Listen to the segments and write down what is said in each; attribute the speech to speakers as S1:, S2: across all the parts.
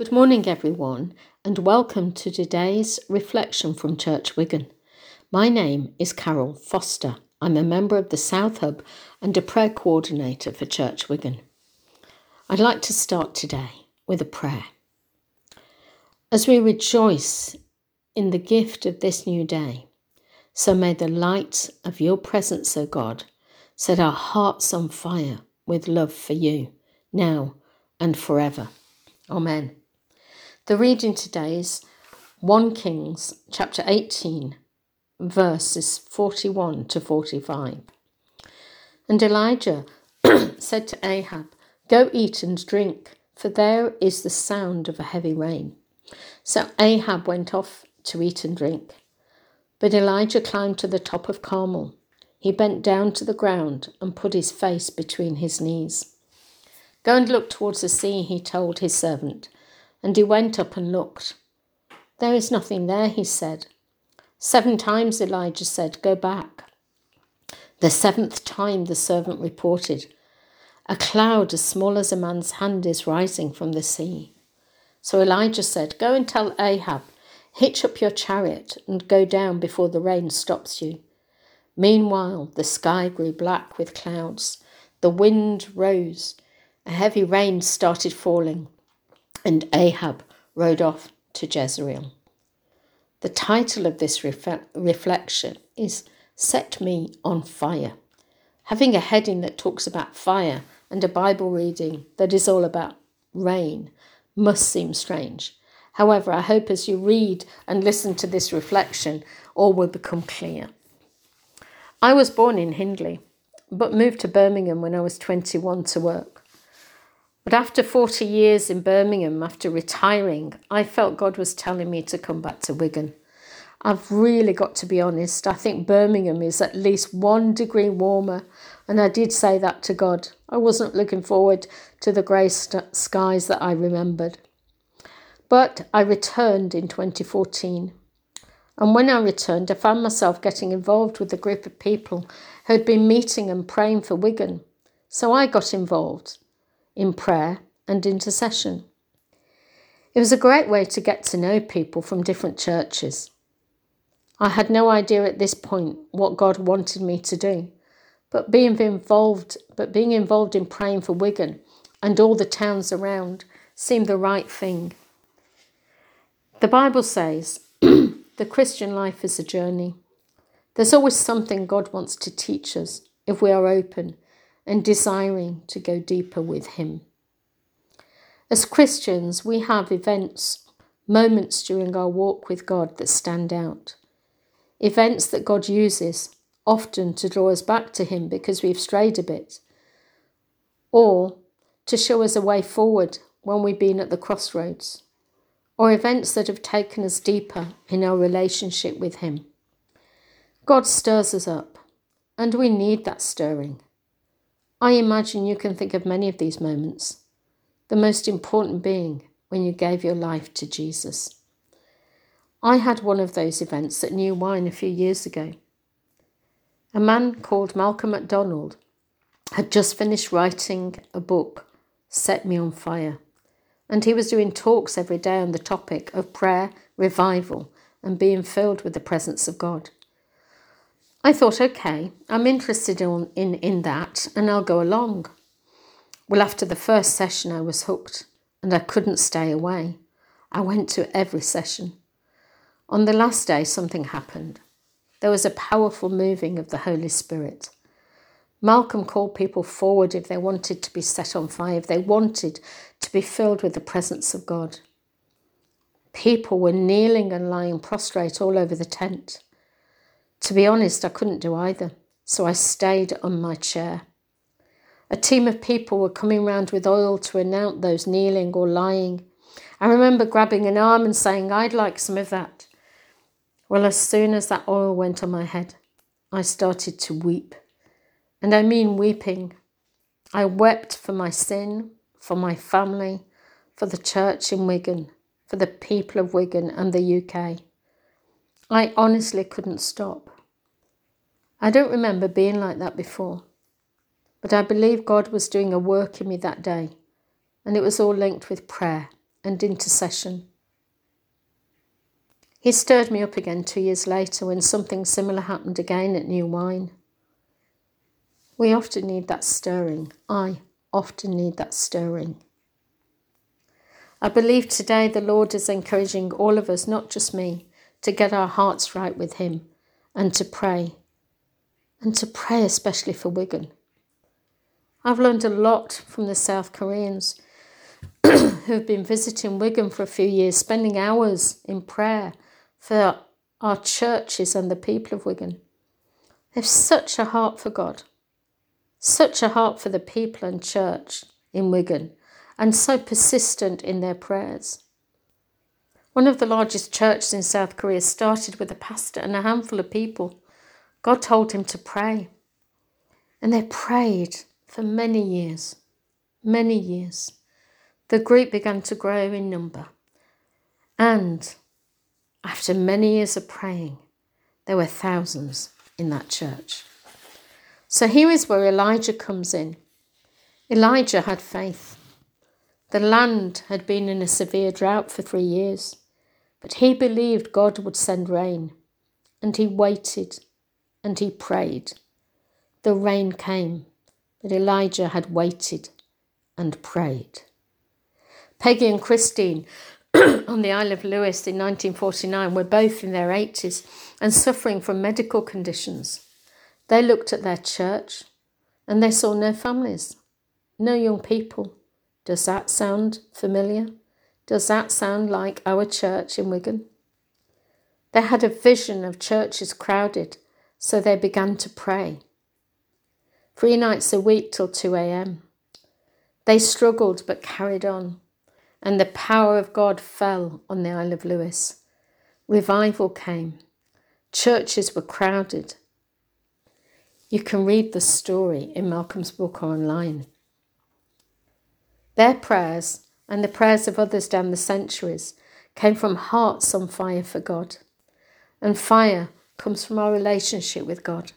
S1: Good morning, everyone, and welcome to today's reflection from Church Wigan. My name is Carol Foster. I'm a member of the South Hub and a prayer coordinator for Church Wigan. I'd like to start today with a prayer. As we rejoice in the gift of this new day, so may the light of your presence, O God, set our hearts on fire with love for you, now and forever. Amen. The reading today is 1 Kings chapter 18, verses 41 to 45. And Elijah said to Ahab, Go eat and drink, for there is the sound of a heavy rain. So Ahab went off to eat and drink. But Elijah climbed to the top of Carmel. He bent down to the ground and put his face between his knees. Go and look towards the sea, he told his servant and he went up and looked. There is nothing there, he said. Seven times Elijah said, Go back. The seventh time the servant reported, A cloud as small as a man's hand is rising from the sea. So Elijah said, Go and tell Ahab, hitch up your chariot and go down before the rain stops you. Meanwhile, the sky grew black with clouds. The wind rose. A heavy rain started falling and Ahab rode off to Jezreel. The title of this reflection is Set Me on Fire. Having a heading that talks about fire and a Bible reading that is all about rain must seem strange. However, I hope as you read and listen to this reflection, all will become clear. I was born in Hindley, but moved to Birmingham when I was 21 to work. But after 40 years in Birmingham, after retiring, I felt God was telling me to come back to Wigan. I've really got to be honest. I think Birmingham is at least one degree warmer. And I did say that to God. I wasn't looking forward to the grey st- skies that I remembered. But I returned in 2014. And when I returned, I found myself getting involved with a group of people who had been meeting and praying for Wigan. So I got involved in prayer and intercession. It was a great way to get to know people from different churches. I had no idea at this point what God wanted me to do, but being involved, but being involved in praying for Wigan and all the towns around seemed the right thing. The Bible says the Christian life is a journey. There's always something God wants to teach us if we are open and desiring to go deeper with Him. As Christians, we have events, moments during our walk with God that stand out. Events that God uses often to draw us back to Him because we've strayed a bit, or to show us a way forward when we've been at the crossroads, or events that have taken us deeper in our relationship with Him. God stirs us up, and we need that stirring. I imagine you can think of many of these moments, the most important being when you gave your life to Jesus. I had one of those events at New Wine a few years ago. A man called Malcolm MacDonald had just finished writing a book, Set Me on Fire, and he was doing talks every day on the topic of prayer, revival, and being filled with the presence of God. I thought, okay, I'm interested in, in, in that and I'll go along. Well, after the first session, I was hooked and I couldn't stay away. I went to every session. On the last day, something happened. There was a powerful moving of the Holy Spirit. Malcolm called people forward if they wanted to be set on fire, if they wanted to be filled with the presence of God. People were kneeling and lying prostrate all over the tent. To be honest, I couldn't do either, so I stayed on my chair. A team of people were coming round with oil to anoint those kneeling or lying. I remember grabbing an arm and saying, I'd like some of that. Well, as soon as that oil went on my head, I started to weep. And I mean weeping. I wept for my sin, for my family, for the church in Wigan, for the people of Wigan and the UK. I honestly couldn't stop. I don't remember being like that before, but I believe God was doing a work in me that day, and it was all linked with prayer and intercession. He stirred me up again two years later when something similar happened again at New Wine. We often need that stirring. I often need that stirring. I believe today the Lord is encouraging all of us, not just me, to get our hearts right with Him and to pray. And to pray especially for Wigan. I've learned a lot from the South Koreans who have been visiting Wigan for a few years, spending hours in prayer for our churches and the people of Wigan. They've such a heart for God, such a heart for the people and church in Wigan, and so persistent in their prayers. One of the largest churches in South Korea started with a pastor and a handful of people. God told him to pray. And they prayed for many years, many years. The group began to grow in number. And after many years of praying, there were thousands in that church. So here is where Elijah comes in. Elijah had faith. The land had been in a severe drought for three years, but he believed God would send rain, and he waited and he prayed. The rain came, but Elijah had waited and prayed. Peggy and Christine on the Isle of Lewis in 1949 were both in their 80s and suffering from medical conditions. They looked at their church and they saw no families, no young people. Does that sound familiar? Does that sound like our church in Wigan? They had a vision of churches crowded, so they began to pray. Three nights a week till 2 a.m. They struggled but carried on and the power of God fell on the Isle of Lewis. Revival came. Churches were crowded. You can read the story in Malcolm's book online. Their prayers and the prayers of others down the centuries came from hearts on fire for God. And fire comes from our relationship with God.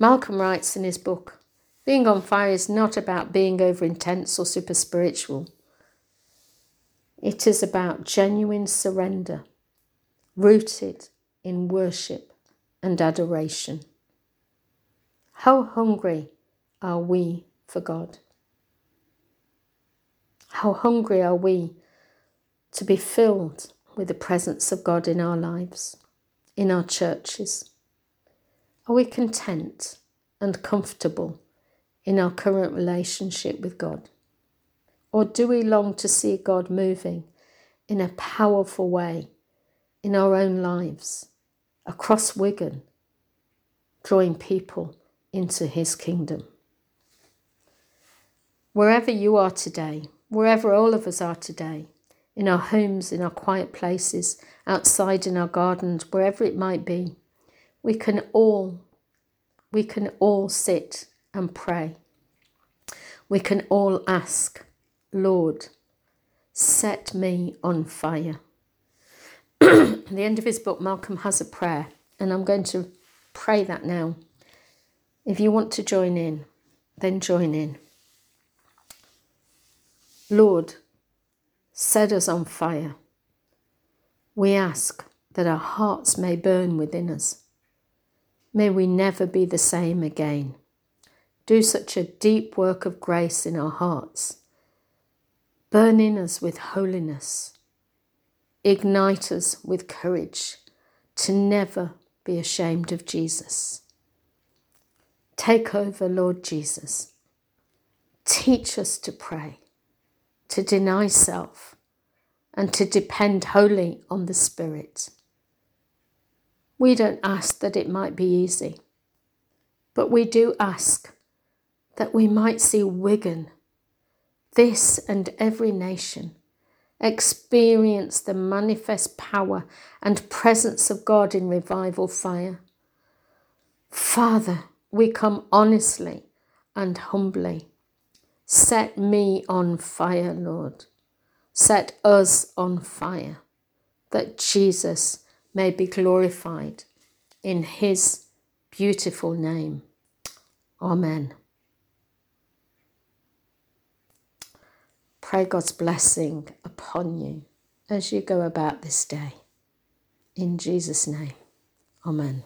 S1: Malcolm writes in his book Being on fire is not about being over intense or super spiritual. It is about genuine surrender, rooted in worship and adoration. How hungry are we for God? How hungry are we to be filled with the presence of God in our lives, in our churches? Are we content and comfortable in our current relationship with God? Or do we long to see God moving in a powerful way in our own lives, across Wigan, drawing people into his kingdom? Wherever you are today, wherever all of us are today, in our homes, in our quiet places, outside in our gardens, wherever it might be, we can all we can all sit and pray. We can all ask Lord, set me on fire. At the end of his book, Malcolm has a prayer, and I'm going to pray that now. If you want to join in, then join in. Lord, set us on fire. We ask that our hearts may burn within us. May we never be the same again. Do such a deep work of grace in our hearts Burn in us with holiness. Ignite us with courage to never be ashamed of Jesus. Take over, Lord Jesus. Teach us to pray, to deny self, and to depend wholly on the Spirit. We don't ask that it might be easy, but we do ask that we might see Wigan this and every nation experience the manifest power and presence of God in revival fire. Father, we come honestly and humbly. Set me on fire, Lord. Set us on fire, that Jesus may be glorified in his beautiful name. Amen. pray God's blessing upon you as you go about this day. In Jesus' name, Amen.